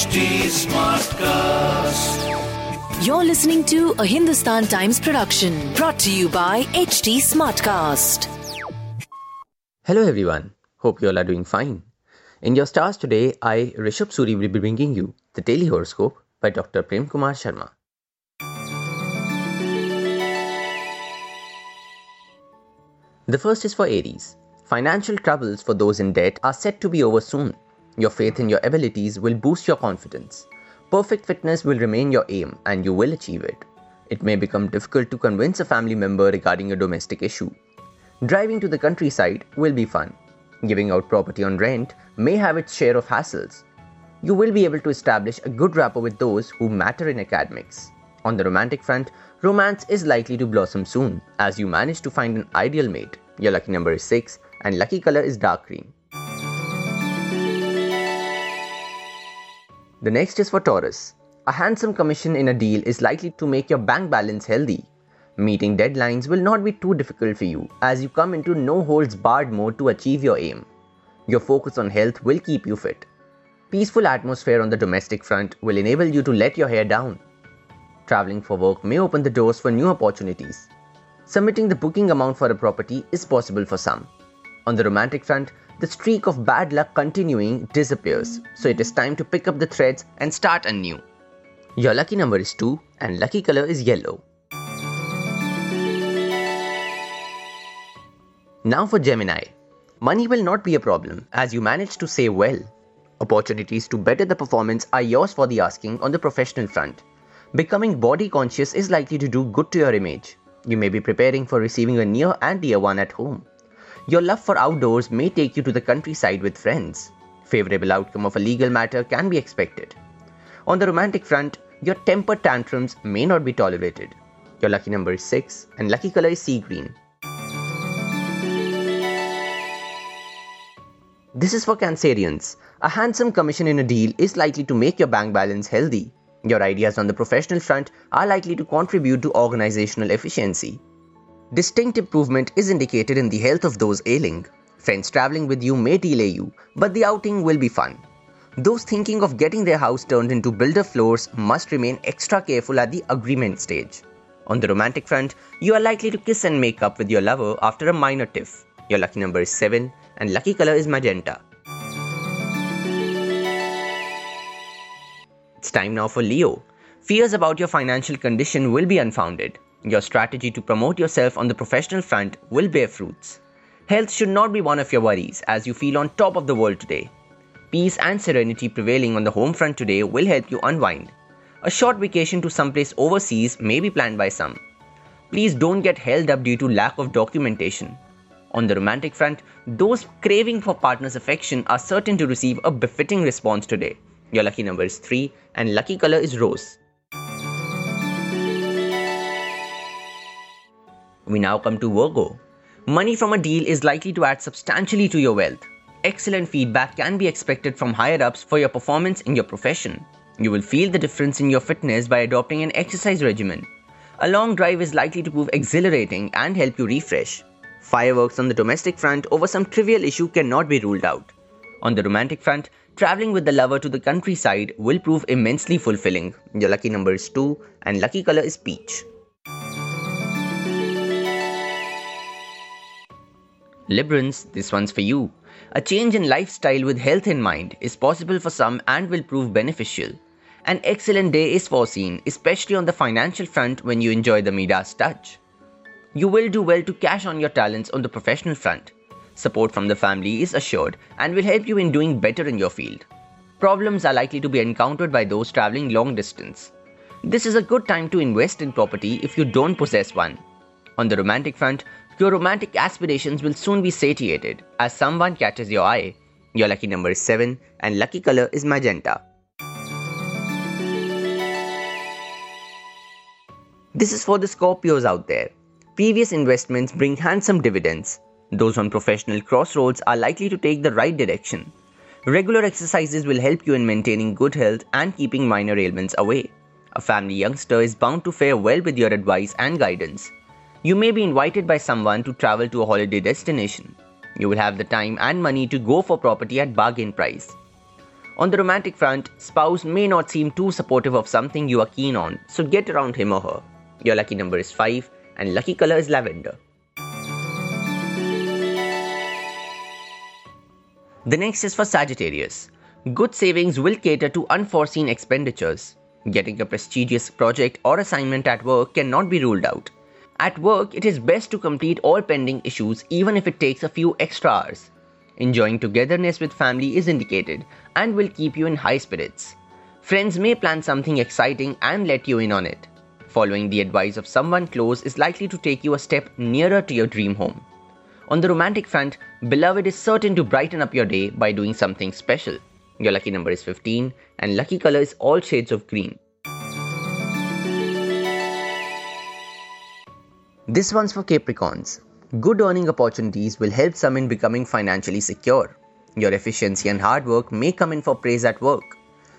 HT Smartcast. You're listening to a Hindustan Times production brought to you by HT Smartcast. Hello everyone, hope you all are doing fine. In your stars today, I, Rishabh Suri, will be bringing you the daily horoscope by Dr. Prem Kumar Sharma. The first is for Aries. Financial troubles for those in debt are set to be over soon. Your faith in your abilities will boost your confidence. Perfect fitness will remain your aim and you will achieve it. It may become difficult to convince a family member regarding a domestic issue. Driving to the countryside will be fun. Giving out property on rent may have its share of hassles. You will be able to establish a good rapport with those who matter in academics. On the romantic front, romance is likely to blossom soon as you manage to find an ideal mate. Your lucky number is 6 and lucky color is dark green. The next is for Taurus. A handsome commission in a deal is likely to make your bank balance healthy. Meeting deadlines will not be too difficult for you as you come into no holds barred mode to achieve your aim. Your focus on health will keep you fit. Peaceful atmosphere on the domestic front will enable you to let your hair down. Traveling for work may open the doors for new opportunities. Submitting the booking amount for a property is possible for some. On the romantic front, the streak of bad luck continuing disappears, so it is time to pick up the threads and start anew. Your lucky number is 2 and lucky color is yellow. Now for Gemini. Money will not be a problem as you manage to save well. Opportunities to better the performance are yours for the asking on the professional front. Becoming body conscious is likely to do good to your image. You may be preparing for receiving a near and dear one at home. Your love for outdoors may take you to the countryside with friends. Favorable outcome of a legal matter can be expected. On the romantic front, your temper tantrums may not be tolerated. Your lucky number is 6 and lucky color is sea green. This is for Cancerians. A handsome commission in a deal is likely to make your bank balance healthy. Your ideas on the professional front are likely to contribute to organizational efficiency. Distinct improvement is indicated in the health of those ailing. Friends traveling with you may delay you, but the outing will be fun. Those thinking of getting their house turned into builder floors must remain extra careful at the agreement stage. On the romantic front, you are likely to kiss and make up with your lover after a minor tiff. Your lucky number is 7 and lucky color is magenta. It's time now for Leo. Fears about your financial condition will be unfounded. Your strategy to promote yourself on the professional front will bear fruits. Health should not be one of your worries as you feel on top of the world today. Peace and serenity prevailing on the home front today will help you unwind. A short vacation to someplace overseas may be planned by some. Please don't get held up due to lack of documentation. On the romantic front, those craving for partner's affection are certain to receive a befitting response today. Your lucky number is 3 and lucky color is rose. We now come to Virgo. Money from a deal is likely to add substantially to your wealth. Excellent feedback can be expected from higher ups for your performance in your profession. You will feel the difference in your fitness by adopting an exercise regimen. A long drive is likely to prove exhilarating and help you refresh. Fireworks on the domestic front over some trivial issue cannot be ruled out. On the romantic front, traveling with the lover to the countryside will prove immensely fulfilling. Your lucky number is 2 and lucky color is peach. Librans, this one's for you. A change in lifestyle with health in mind is possible for some and will prove beneficial. An excellent day is foreseen, especially on the financial front when you enjoy the Midas touch. You will do well to cash on your talents on the professional front. Support from the family is assured and will help you in doing better in your field. Problems are likely to be encountered by those traveling long distance. This is a good time to invest in property if you don't possess one. On the romantic front, your romantic aspirations will soon be satiated as someone catches your eye. Your lucky number is 7 and lucky color is magenta. This is for the Scorpios out there. Previous investments bring handsome dividends. Those on professional crossroads are likely to take the right direction. Regular exercises will help you in maintaining good health and keeping minor ailments away. A family youngster is bound to fare well with your advice and guidance. You may be invited by someone to travel to a holiday destination. You will have the time and money to go for property at bargain price. On the romantic front, spouse may not seem too supportive of something you are keen on, so get around him or her. Your lucky number is 5 and lucky color is lavender. The next is for Sagittarius. Good savings will cater to unforeseen expenditures. Getting a prestigious project or assignment at work cannot be ruled out. At work, it is best to complete all pending issues even if it takes a few extra hours. Enjoying togetherness with family is indicated and will keep you in high spirits. Friends may plan something exciting and let you in on it. Following the advice of someone close is likely to take you a step nearer to your dream home. On the romantic front, beloved is certain to brighten up your day by doing something special. Your lucky number is 15 and lucky color is all shades of green. This one's for Capricorns. Good earning opportunities will help some in becoming financially secure. Your efficiency and hard work may come in for praise at work.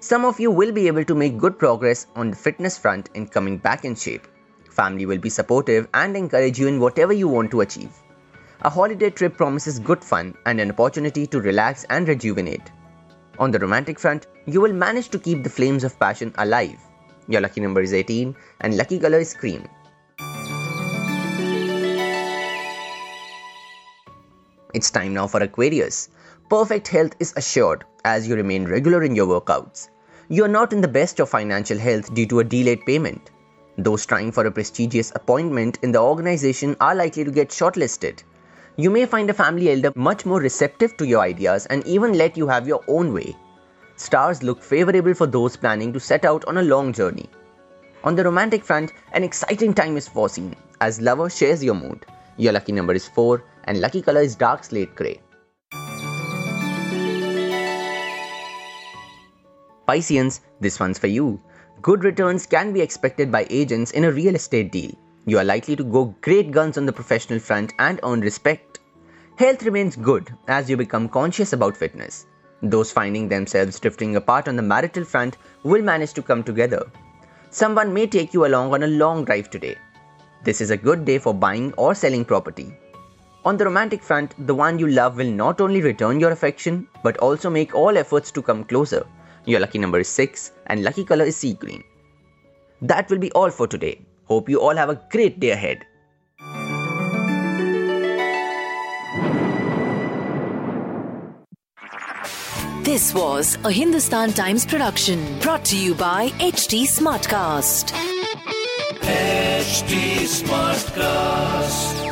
Some of you will be able to make good progress on the fitness front in coming back in shape. Family will be supportive and encourage you in whatever you want to achieve. A holiday trip promises good fun and an opportunity to relax and rejuvenate. On the romantic front, you will manage to keep the flames of passion alive. Your lucky number is 18 and lucky color is cream. It's time now for Aquarius. Perfect health is assured as you remain regular in your workouts. You are not in the best of financial health due to a delayed payment. Those trying for a prestigious appointment in the organization are likely to get shortlisted. You may find a family elder much more receptive to your ideas and even let you have your own way. Stars look favorable for those planning to set out on a long journey. On the romantic front, an exciting time is foreseen as lover shares your mood. Your lucky number is 4 and lucky color is dark slate grey. Pisceans, this one's for you. Good returns can be expected by agents in a real estate deal. You are likely to go great guns on the professional front and earn respect. Health remains good as you become conscious about fitness. Those finding themselves drifting apart on the marital front will manage to come together. Someone may take you along on a long drive today. This is a good day for buying or selling property. On the romantic front, the one you love will not only return your affection but also make all efforts to come closer your lucky number is 6 and lucky color is sea green. That will be all for today. Hope you all have a great day ahead. This was a Hindustan Times production brought to you by HT Smartcast. HT Smartcast.